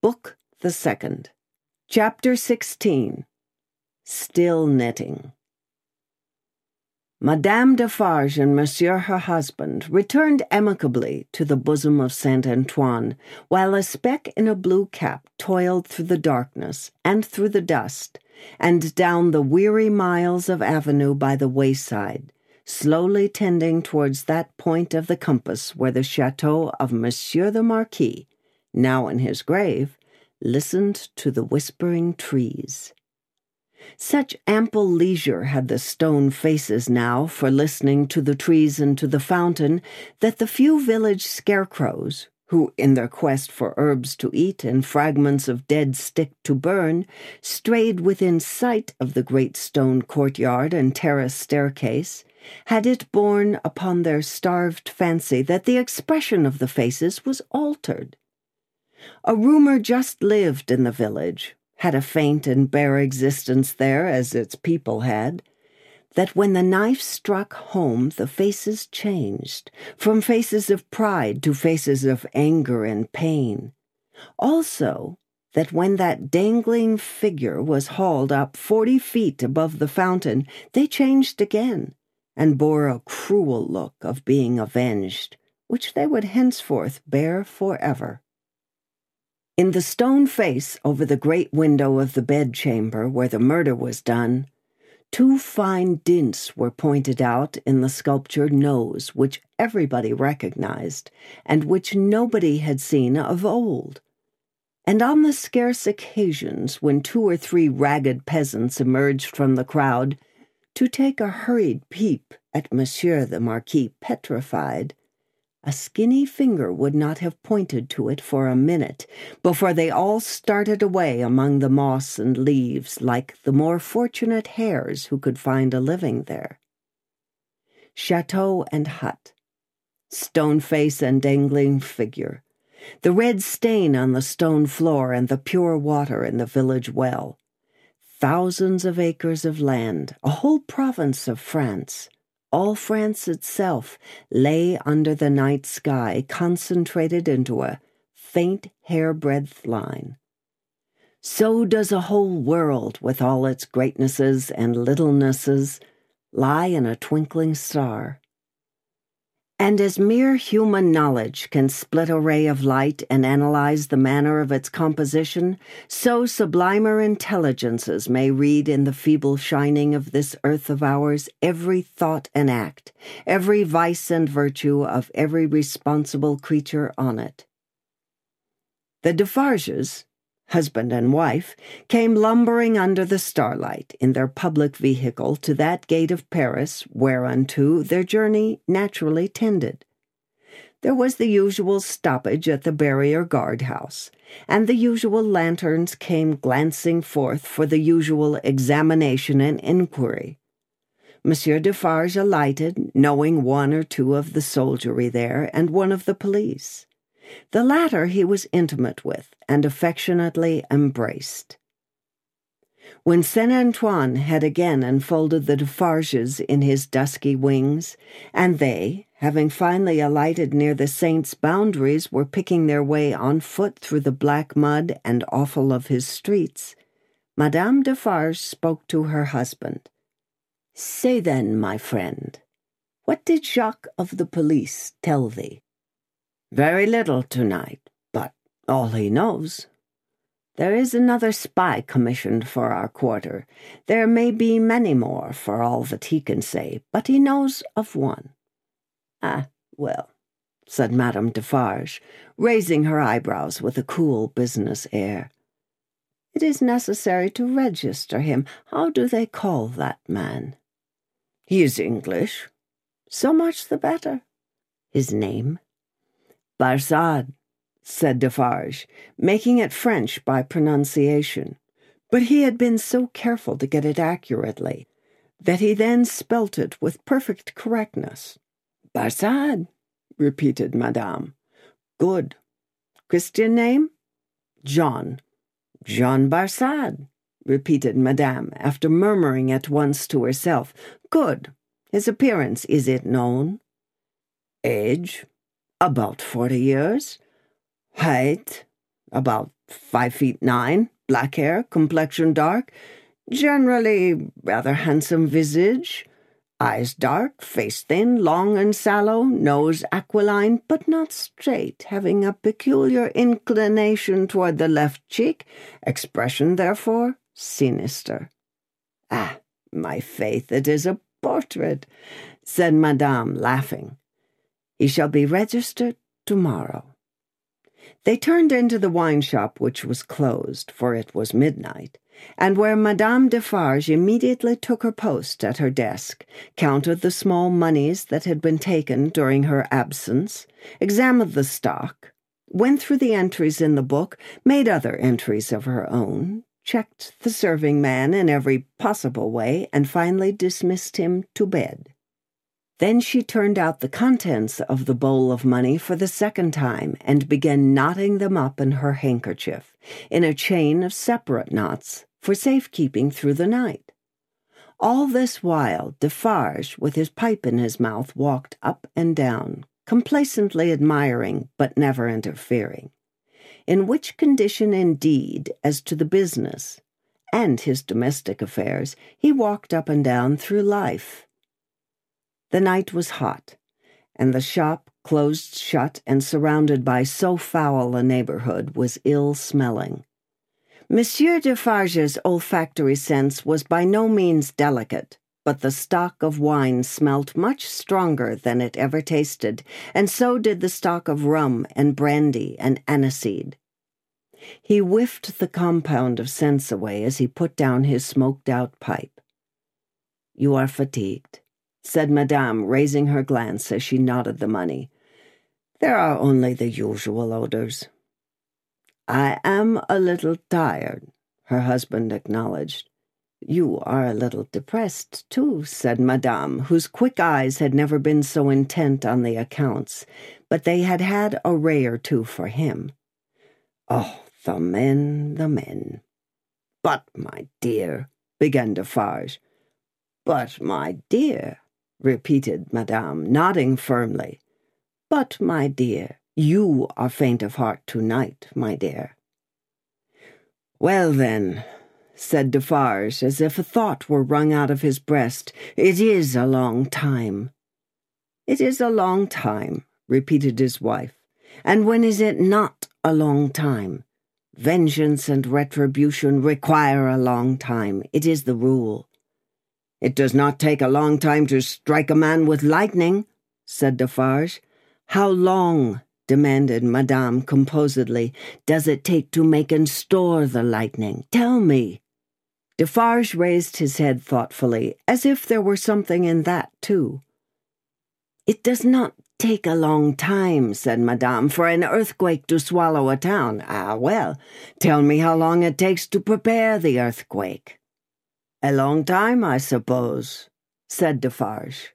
Book the Second. Chapter 16 Still Knitting. Madame Defarge and Monsieur her husband returned amicably to the bosom of Saint Antoine, while a speck in a blue cap toiled through the darkness and through the dust, and down the weary miles of avenue by the wayside, slowly tending towards that point of the compass where the chateau of Monsieur the Marquis, now in his grave, listened to the whispering trees. Such ample leisure had the stone faces now for listening to the trees and to the fountain that the few village scarecrows, who, in their quest for herbs to eat and fragments of dead stick to burn, strayed within sight of the great stone courtyard and terrace staircase, had it borne upon their starved fancy that the expression of the faces was altered. A rumor just lived in the village, had a faint and bare existence there as its people had, that when the knife struck home, the faces changed, from faces of pride to faces of anger and pain. Also, that when that dangling figure was hauled up forty feet above the fountain, they changed again, and bore a cruel look of being avenged, which they would henceforth bear forever. In the stone face over the great window of the bedchamber where the murder was done, two fine dints were pointed out in the sculptured nose which everybody recognized, and which nobody had seen of old. And on the scarce occasions when two or three ragged peasants emerged from the crowd to take a hurried peep at Monsieur the Marquis petrified, a skinny finger would not have pointed to it for a minute before they all started away among the moss and leaves like the more fortunate hares who could find a living there. Chateau and hut, stone face and dangling figure, the red stain on the stone floor and the pure water in the village well, thousands of acres of land, a whole province of France all France itself lay under the night sky, concentrated into a faint hairbreadth line. So does a whole world, with all its greatnesses and littlenesses, lie in a twinkling star. And as mere human knowledge can split a ray of light and analyze the manner of its composition, so sublimer intelligences may read in the feeble shining of this earth of ours every thought and act, every vice and virtue of every responsible creature on it. The Defarges, husband and wife, came lumbering under the starlight in their public vehicle to that gate of Paris whereunto their journey naturally tended. There was the usual stoppage at the barrier guardhouse, and the usual lanterns came glancing forth for the usual examination and inquiry. Monsieur Defarge alighted, knowing one or two of the soldiery there and one of the police. The latter he was intimate with and affectionately embraced. When Saint Antoine had again enfolded the Defarges in his dusky wings, and they, having finally alighted near the saint's boundaries, were picking their way on foot through the black mud and offal of his streets, Madame Defarge spoke to her husband. Say then, my friend, what did Jacques of the police tell thee? Very little tonight, but all he knows. There is another spy commissioned for our quarter. There may be many more, for all that he can say, but he knows of one. Ah, well, said Madame Defarge, raising her eyebrows with a cool business air. It is necessary to register him. How do they call that man? He is English. So much the better. His name? Barsad, said Defarge, making it French by pronunciation. But he had been so careful to get it accurately that he then spelt it with perfect correctness. Barsad, repeated Madame. Good. Christian name? John. John Barsad, repeated Madame, after murmuring at once to herself. Good. His appearance, is it known? Age? About forty years. Height, about five feet nine, black hair, complexion dark, generally rather handsome visage, eyes dark, face thin, long and sallow, nose aquiline, but not straight, having a peculiar inclination toward the left cheek, expression, therefore, sinister. Ah, my faith, it is a portrait, said Madame, laughing. He shall be registered tomorrow. They turned into the wine shop, which was closed, for it was midnight, and where Madame Defarge immediately took her post at her desk, counted the small moneys that had been taken during her absence, examined the stock, went through the entries in the book, made other entries of her own, checked the serving man in every possible way, and finally dismissed him to bed. Then she turned out the contents of the bowl of money for the second time and began knotting them up in her handkerchief, in a chain of separate knots, for safekeeping through the night. All this while, Defarge, with his pipe in his mouth, walked up and down, complacently admiring but never interfering. In which condition, indeed, as to the business and his domestic affairs, he walked up and down through life the night was hot, and the shop, closed shut and surrounded by so foul a neighborhood, was ill smelling. Monsieur Defarge's olfactory sense was by no means delicate, but the stock of wine smelt much stronger than it ever tasted, and so did the stock of rum and brandy and aniseed. He whiffed the compound of scents away as he put down his smoked out pipe. You are fatigued said Madame, raising her glance as she nodded the money. There are only the usual odors. I am a little tired, her husband acknowledged. You are a little depressed, too, said Madame, whose quick eyes had never been so intent on the accounts, but they had had a ray or two for him. Oh, the men, the men. But, my dear, began Defarge. But, my dear, repeated Madame, nodding firmly. But, my dear, you are faint of heart tonight, my dear. Well, then, said Defarge, as if a thought were wrung out of his breast, it is a long time. It is a long time, repeated his wife. And when is it not a long time? Vengeance and retribution require a long time. It is the rule. It does not take a long time to strike a man with lightning, said Defarge. How long, demanded Madame composedly, does it take to make and store the lightning? Tell me. Defarge raised his head thoughtfully, as if there were something in that, too. It does not take a long time, said Madame, for an earthquake to swallow a town. Ah, well, tell me how long it takes to prepare the earthquake. A long time, I suppose, said Defarge.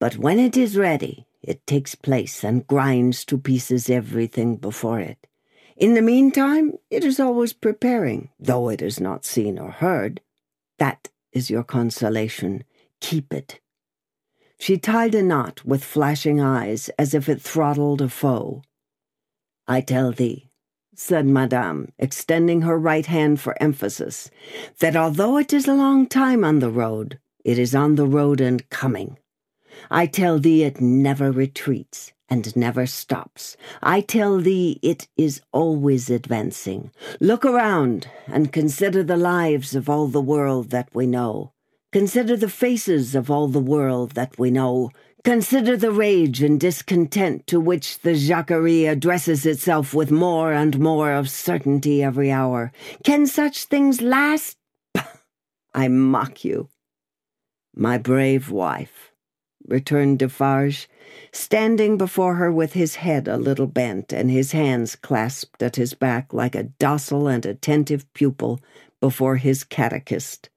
But when it is ready, it takes place and grinds to pieces everything before it. In the meantime, it is always preparing, though it is not seen or heard. That is your consolation. Keep it. She tied a knot with flashing eyes as if it throttled a foe. I tell thee, said Madame, extending her right hand for emphasis, that although it is a long time on the road, it is on the road and coming. I tell thee it never retreats and never stops. I tell thee it is always advancing. Look around and consider the lives of all the world that we know. Consider the faces of all the world that we know. Consider the rage and discontent to which the Jacquerie addresses itself with more and more of certainty every hour. Can such things last? I mock you. My brave wife, returned Defarge, standing before her with his head a little bent and his hands clasped at his back like a docile and attentive pupil before his catechist.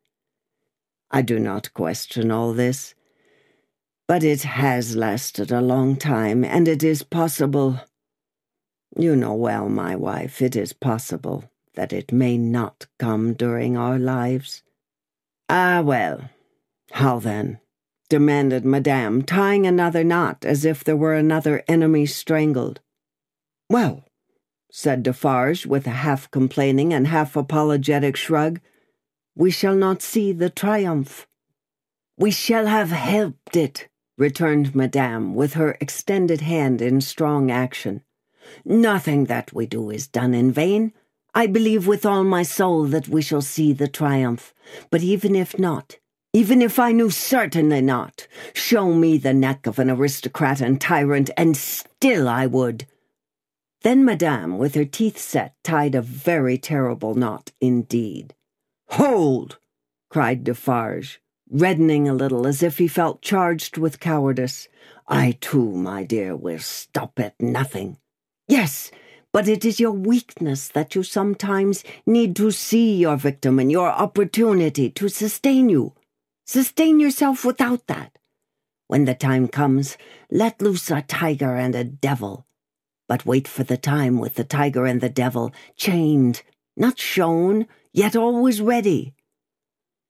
I do not question all this. But it has lasted a long time, and it is possible. You know well, my wife, it is possible that it may not come during our lives. Ah, well. How then? demanded Madame, tying another knot as if there were another enemy strangled. Well, said Defarge with a half complaining and half apologetic shrug, we shall not see the triumph. We shall have helped it, returned Madame, with her extended hand in strong action. Nothing that we do is done in vain. I believe with all my soul that we shall see the triumph, but even if not, even if I knew certainly not, show me the neck of an aristocrat and tyrant, and still I would. Then Madame, with her teeth set, tied a very terrible knot indeed. Hold! cried Defarge, reddening a little as if he felt charged with cowardice. I too, my dear, will stop at nothing. Yes, but it is your weakness that you sometimes need to see your victim and your opportunity to sustain you. Sustain yourself without that. When the time comes, let loose a tiger and a devil. But wait for the time with the tiger and the devil chained, not shown, yet always ready.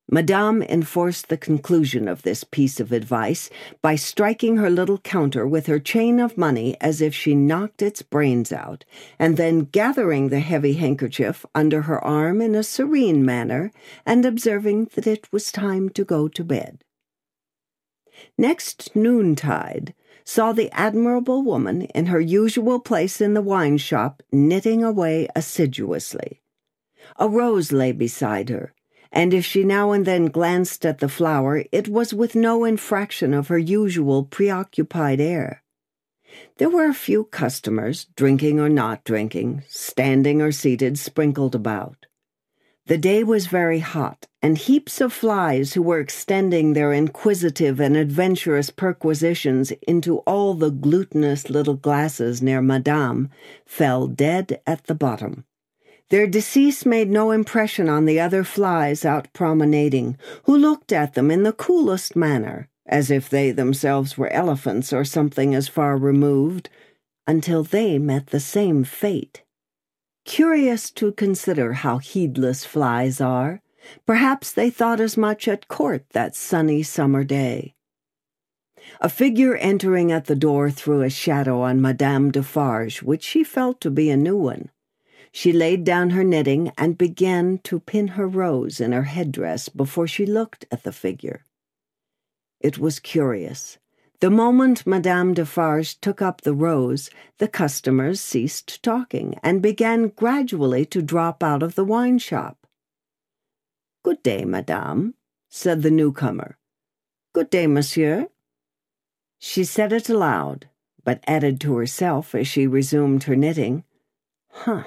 Madame enforced the conclusion of this piece of advice by striking her little counter with her chain of money as if she knocked its brains out, and then gathering the heavy handkerchief under her arm in a serene manner, and observing that it was time to go to bed. Next noontide saw the admirable woman in her usual place in the wine shop knitting away assiduously. A rose lay beside her and if she now and then glanced at the flower, it was with no infraction of her usual preoccupied air. There were a few customers, drinking or not drinking, standing or seated, sprinkled about. The day was very hot, and heaps of flies who were extending their inquisitive and adventurous perquisitions into all the glutinous little glasses near Madame fell dead at the bottom. Their decease made no impression on the other flies out promenading, who looked at them in the coolest manner, as if they themselves were elephants or something as far removed, until they met the same fate. Curious to consider how heedless flies are, perhaps they thought as much at court that sunny summer day. A figure entering at the door threw a shadow on Madame Defarge, which she felt to be a new one. She laid down her knitting and began to pin her rose in her headdress before she looked at the figure. It was curious. The moment Madame Defarge took up the rose, the customers ceased talking and began gradually to drop out of the wine shop. Good day, Madame, said the newcomer. Good day, Monsieur. She said it aloud, but added to herself as she resumed her knitting, Huh,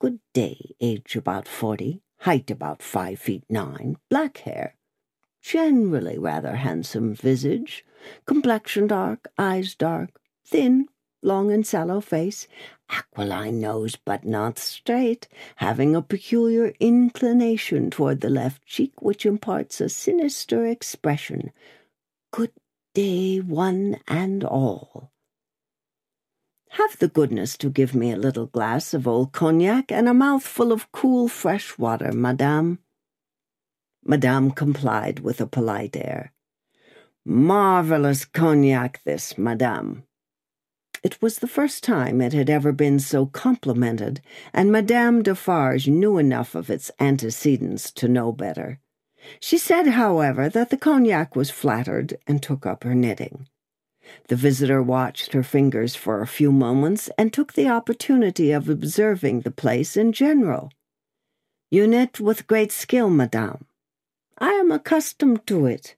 Good day, age about forty, height about five feet nine, black hair, generally rather handsome visage, complexion dark, eyes dark, thin, long and sallow face, aquiline nose but not straight, having a peculiar inclination toward the left cheek which imparts a sinister expression. Good day, one and all. Have the goodness to give me a little glass of old cognac and a mouthful of cool fresh water, madame. Madame complied with a polite air. Marvelous cognac, this, madame. It was the first time it had ever been so complimented, and Madame Defarge knew enough of its antecedents to know better. She said, however, that the cognac was flattered, and took up her knitting. The visitor watched her fingers for a few moments and took the opportunity of observing the place in general. You knit with great skill, madame. I am accustomed to it.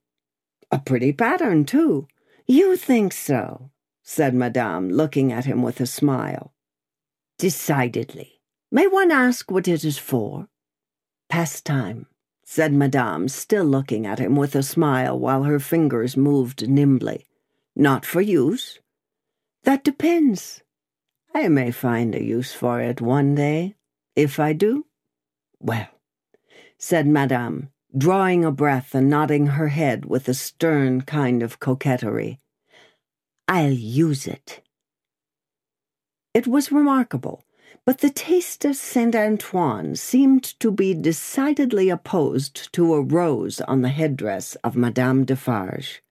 A pretty pattern, too. You think so, said madame, looking at him with a smile. Decidedly. May one ask what it is for? Pastime, said madame, still looking at him with a smile while her fingers moved nimbly. Not for use? That depends. I may find a use for it one day. If I do, well, said Madame, drawing a breath and nodding her head with a stern kind of coquetry. I'll use it. It was remarkable, but the taste of Saint Antoine seemed to be decidedly opposed to a rose on the headdress of Madame Defarge.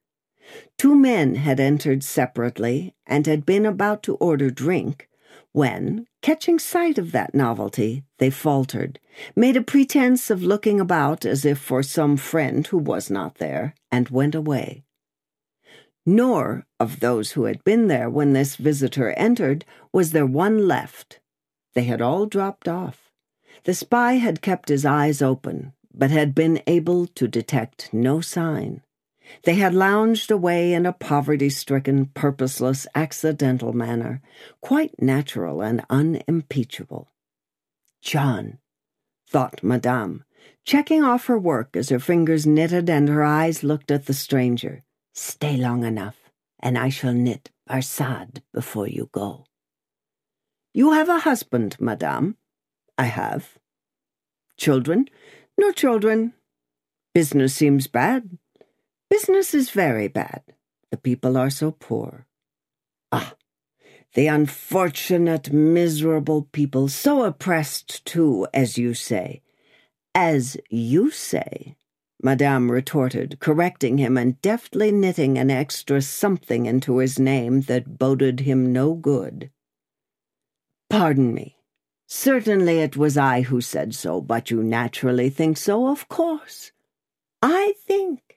Two men had entered separately and had been about to order drink when, catching sight of that novelty, they faltered, made a pretense of looking about as if for some friend who was not there, and went away. Nor, of those who had been there when this visitor entered, was there one left. They had all dropped off. The spy had kept his eyes open, but had been able to detect no sign. They had lounged away in a poverty stricken, purposeless, accidental manner, quite natural and unimpeachable. John, thought Madame, checking off her work as her fingers knitted and her eyes looked at the stranger. Stay long enough, and I shall knit Barsad before you go. You have a husband, Madame? I have. Children? No children. Business seems bad. Business is very bad. The people are so poor. Ah, the unfortunate, miserable people, so oppressed too, as you say. As you say, Madame retorted, correcting him and deftly knitting an extra something into his name that boded him no good. Pardon me. Certainly it was I who said so, but you naturally think so, of course. I think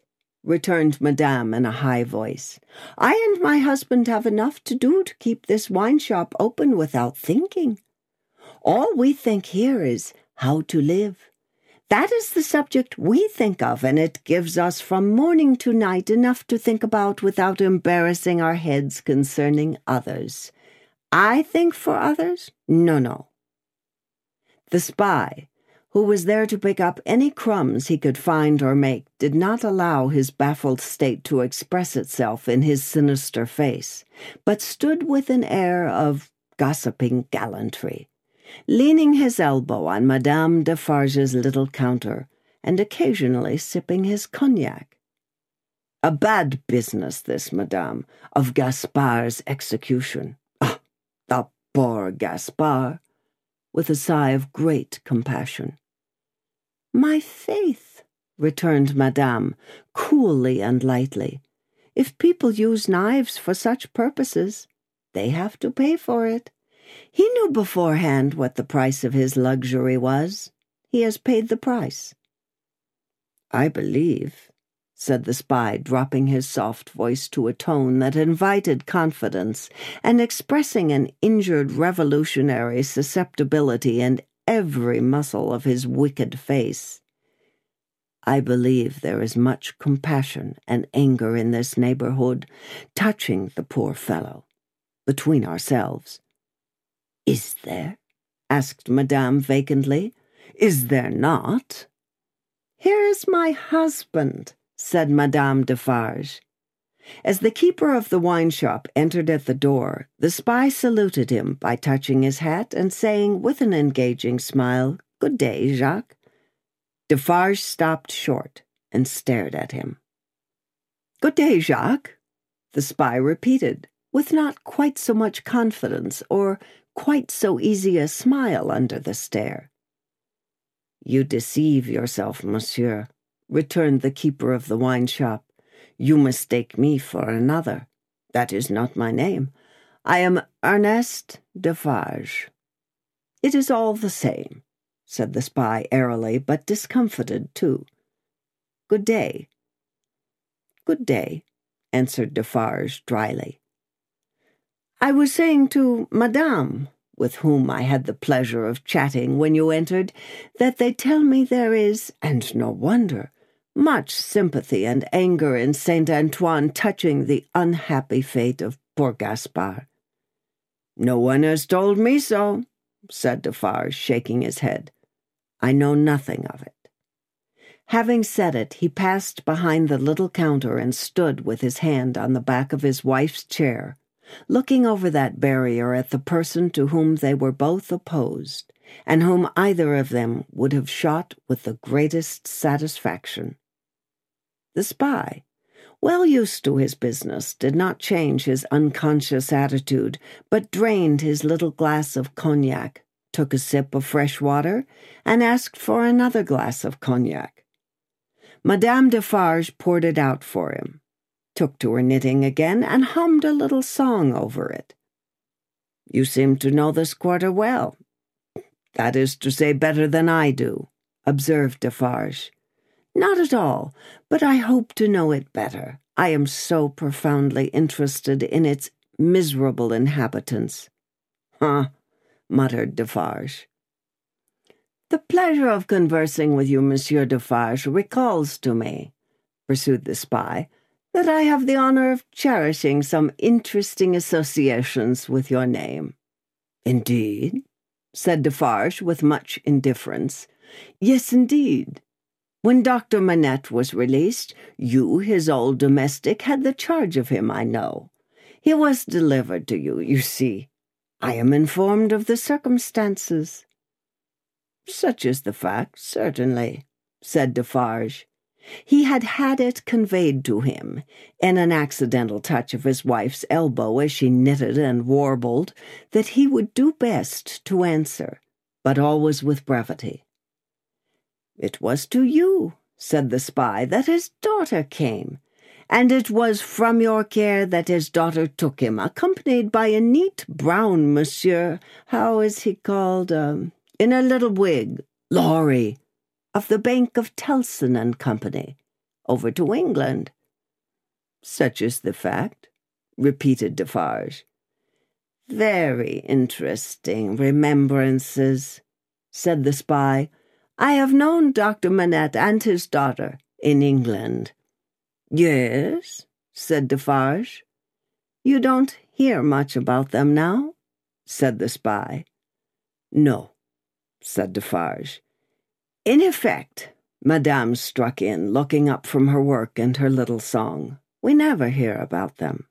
returned Madame in a high voice. I and my husband have enough to do to keep this wine shop open without thinking. All we think here is how to live. That is the subject we think of, and it gives us from morning to night enough to think about without embarrassing our heads concerning others. I think for others? No, no. The spy, who was there to pick up any crumbs he could find or make, did not allow his baffled state to express itself in his sinister face, but stood with an air of gossiping gallantry, leaning his elbow on Madame Defarge's little counter, and occasionally sipping his cognac. A bad business, this, Madame, of Gaspard's execution. Ah, the poor Gaspard! with a sigh of great compassion. My faith, returned Madame, coolly and lightly. If people use knives for such purposes, they have to pay for it. He knew beforehand what the price of his luxury was. He has paid the price. I believe, said the spy, dropping his soft voice to a tone that invited confidence and expressing an injured revolutionary susceptibility in every muscle of his wicked face. I believe there is much compassion and anger in this neighborhood touching the poor fellow, between ourselves. Is there? asked Madame vacantly. Is there not? Here is my husband, said Madame Defarge. As the keeper of the wine shop entered at the door, the spy saluted him by touching his hat and saying with an engaging smile, Good day, Jacques. Defarge stopped short and stared at him. Good day, Jacques, the spy repeated, with not quite so much confidence or quite so easy a smile under the stare. You deceive yourself, monsieur, returned the keeper of the wine shop. You mistake me for another. That is not my name. I am Ernest Defarge. It is all the same, said the spy airily, but discomfited too. Good day. Good day, answered Defarge dryly. I was saying to Madame, with whom I had the pleasure of chatting when you entered, that they tell me there is, and no wonder, much sympathy and anger in Saint Antoine touching the unhappy fate of poor Gaspard. No one has told me so, said Defarge, shaking his head. I know nothing of it. Having said it, he passed behind the little counter and stood with his hand on the back of his wife's chair, looking over that barrier at the person to whom they were both opposed, and whom either of them would have shot with the greatest satisfaction. The spy, well used to his business, did not change his unconscious attitude, but drained his little glass of cognac, took a sip of fresh water, and asked for another glass of cognac. Madame Defarge poured it out for him, took to her knitting again, and hummed a little song over it. You seem to know this quarter well. That is to say, better than I do, observed Defarge. Not at all, but I hope to know it better. I am so profoundly interested in its miserable inhabitants. Huh, muttered Defarge. The pleasure of conversing with you, Monsieur Defarge, recalls to me, pursued the spy, that I have the honor of cherishing some interesting associations with your name. Indeed, said Defarge with much indifference. Yes, indeed. When Dr. Manette was released, you, his old domestic, had the charge of him, I know. He was delivered to you, you see. I am informed of the circumstances. Such is the fact, certainly, said Defarge. He had had it conveyed to him, in an accidental touch of his wife's elbow as she knitted and warbled, that he would do best to answer, but always with brevity. It was to you, said the spy, that his daughter came, and it was from your care that his daughter took him, accompanied by a neat brown monsieur, how is he called, um, in a little wig, Lorry, of the Bank of Tellson and Company, over to England. Such is the fact, repeated Defarge. Very interesting remembrances, said the spy, I have known Dr. Manette and his daughter in England. Yes, said Defarge. You don't hear much about them now? said the spy. No, said Defarge. In effect, Madame struck in, looking up from her work and her little song. We never hear about them.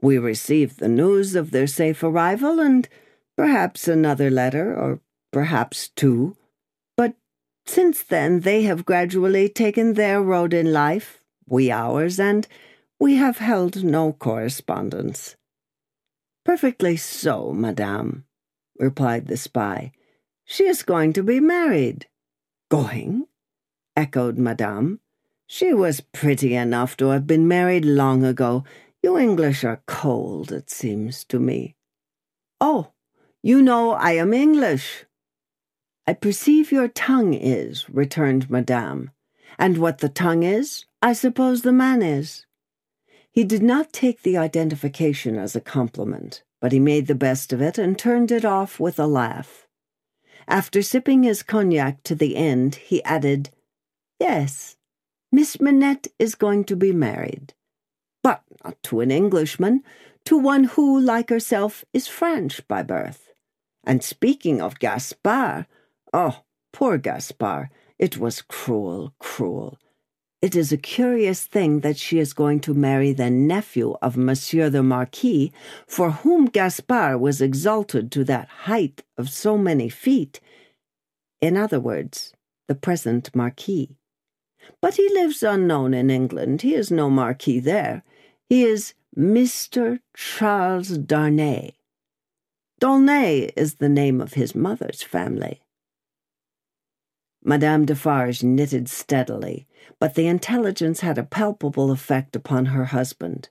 We receive the news of their safe arrival and perhaps another letter, or perhaps two, since then, they have gradually taken their road in life, we ours, and we have held no correspondence. Perfectly so, madame, replied the spy. She is going to be married. Going? echoed madame. She was pretty enough to have been married long ago. You English are cold, it seems to me. Oh, you know I am English, I perceive your tongue is, returned Madame. And what the tongue is, I suppose the man is. He did not take the identification as a compliment, but he made the best of it and turned it off with a laugh. After sipping his cognac to the end, he added, Yes, Miss Manette is going to be married. But not to an Englishman, to one who, like herself, is French by birth. And speaking of Gaspard, Oh, poor Gaspard! It was cruel, cruel. It is a curious thing that she is going to marry the nephew of Monsieur the Marquis, for whom Gaspard was exalted to that height of so many feet. In other words, the present Marquis. But he lives unknown in England. He is no Marquis there. He is Mr. Charles Darnay. D'Aulnais is the name of his mother's family. Madame Defarge knitted steadily, but the intelligence had a palpable effect upon her husband.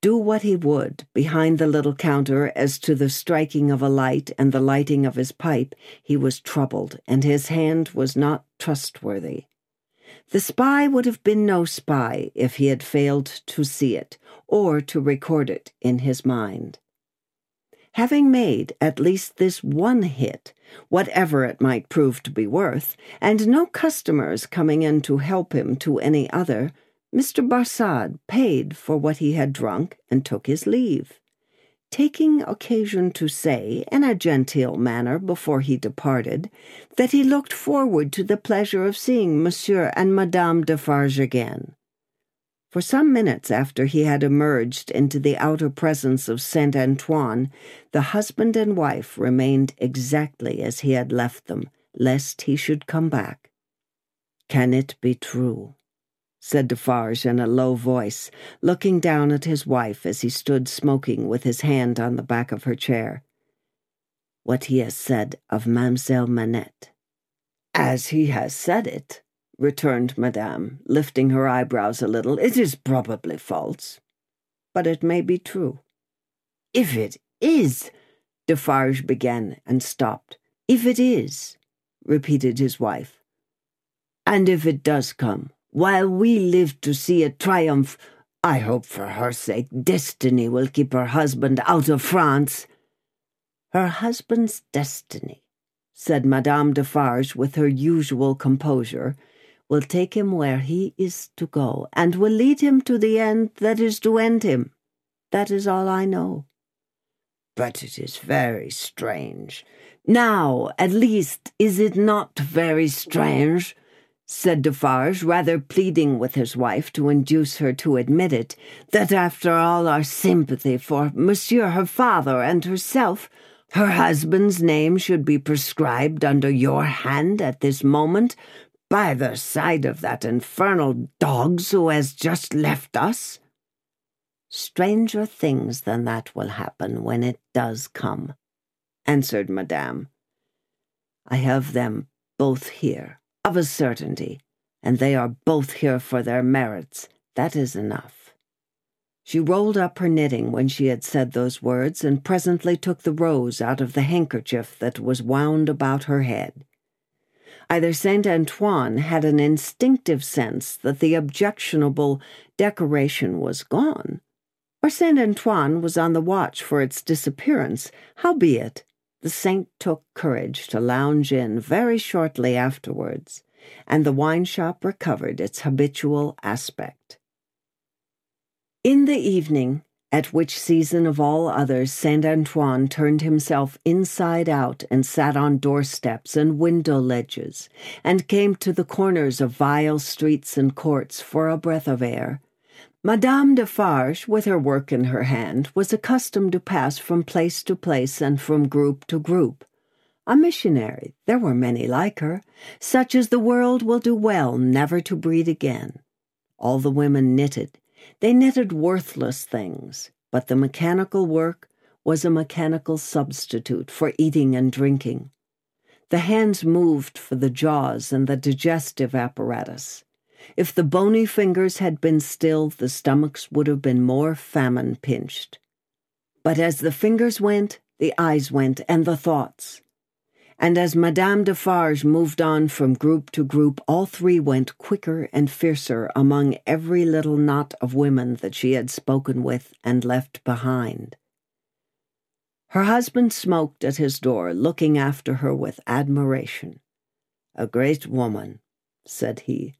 Do what he would, behind the little counter, as to the striking of a light and the lighting of his pipe, he was troubled, and his hand was not trustworthy. The spy would have been no spy if he had failed to see it, or to record it in his mind. Having made at least this one hit, whatever it might prove to be worth, and no customers coming in to help him to any other, Mr. Barsad paid for what he had drunk and took his leave, taking occasion to say, in a genteel manner before he departed, that he looked forward to the pleasure of seeing Monsieur and Madame Defarge again. For some minutes after he had emerged into the outer presence of Saint Antoine, the husband and wife remained exactly as he had left them, lest he should come back. Can it be true? said Defarge in a low voice, looking down at his wife as he stood smoking with his hand on the back of her chair. What he has said of Mamselle Manette. As he has said it, returned Madame, lifting her eyebrows a little. It is probably false, but it may be true. If it is, Defarge began and stopped. If it is, repeated his wife. And if it does come, while we live to see a triumph, I hope for her sake destiny will keep her husband out of France. Her husband's destiny, said Madame Defarge with her usual composure, will take him where he is to go, and will lead him to the end that is to end him. That is all I know. But it is very strange. Now, at least, is it not very strange? said Defarge, rather pleading with his wife to induce her to admit it, that after all our sympathy for Monsieur her father and herself, her husband's name should be prescribed under your hand at this moment by the side of that infernal dog's who has just left us? Stranger things than that will happen when it does come, answered Madame. I have them both here, of a certainty, and they are both here for their merits. That is enough. She rolled up her knitting when she had said those words, and presently took the rose out of the handkerchief that was wound about her head. Either Saint Antoine had an instinctive sense that the objectionable decoration was gone, or Saint Antoine was on the watch for its disappearance. Howbeit, the saint took courage to lounge in very shortly afterwards, and the wine shop recovered its habitual aspect. In the evening, at which season of all others Saint Antoine turned himself inside out and sat on doorsteps and window ledges, and came to the corners of vile streets and courts for a breath of air, Madame Defarge, with her work in her hand, was accustomed to pass from place to place and from group to group. A missionary, there were many like her, such as the world will do well never to breed again. All the women knitted. They netted worthless things, but the mechanical work was a mechanical substitute for eating and drinking. The hands moved for the jaws and the digestive apparatus. If the bony fingers had been still, the stomachs would have been more famine pinched. But as the fingers went, the eyes went, and the thoughts. And as Madame Defarge moved on from group to group, all three went quicker and fiercer among every little knot of women that she had spoken with and left behind. Her husband smoked at his door, looking after her with admiration. A great woman, said he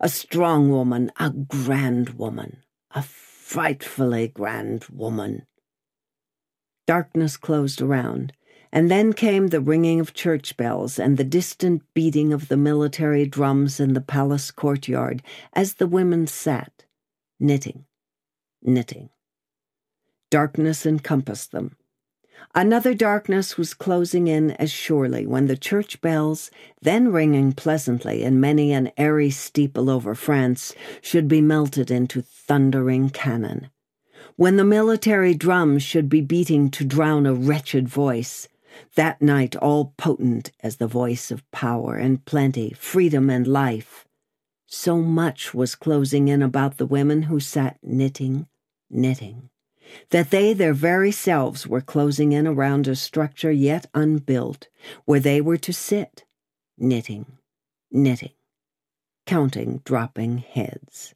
a strong woman, a grand woman, a frightfully grand woman. Darkness closed around, and then came the ringing of church bells and the distant beating of the military drums in the palace courtyard as the women sat, knitting, knitting. Darkness encompassed them. Another darkness was closing in as surely when the church bells, then ringing pleasantly in many an airy steeple over France, should be melted into thundering cannon. When the military drums should be beating to drown a wretched voice, that night all potent as the voice of power and plenty, freedom and life. So much was closing in about the women who sat knitting, knitting that they their very selves were closing in around a structure yet unbuilt, where they were to sit, knitting, knitting, counting dropping heads.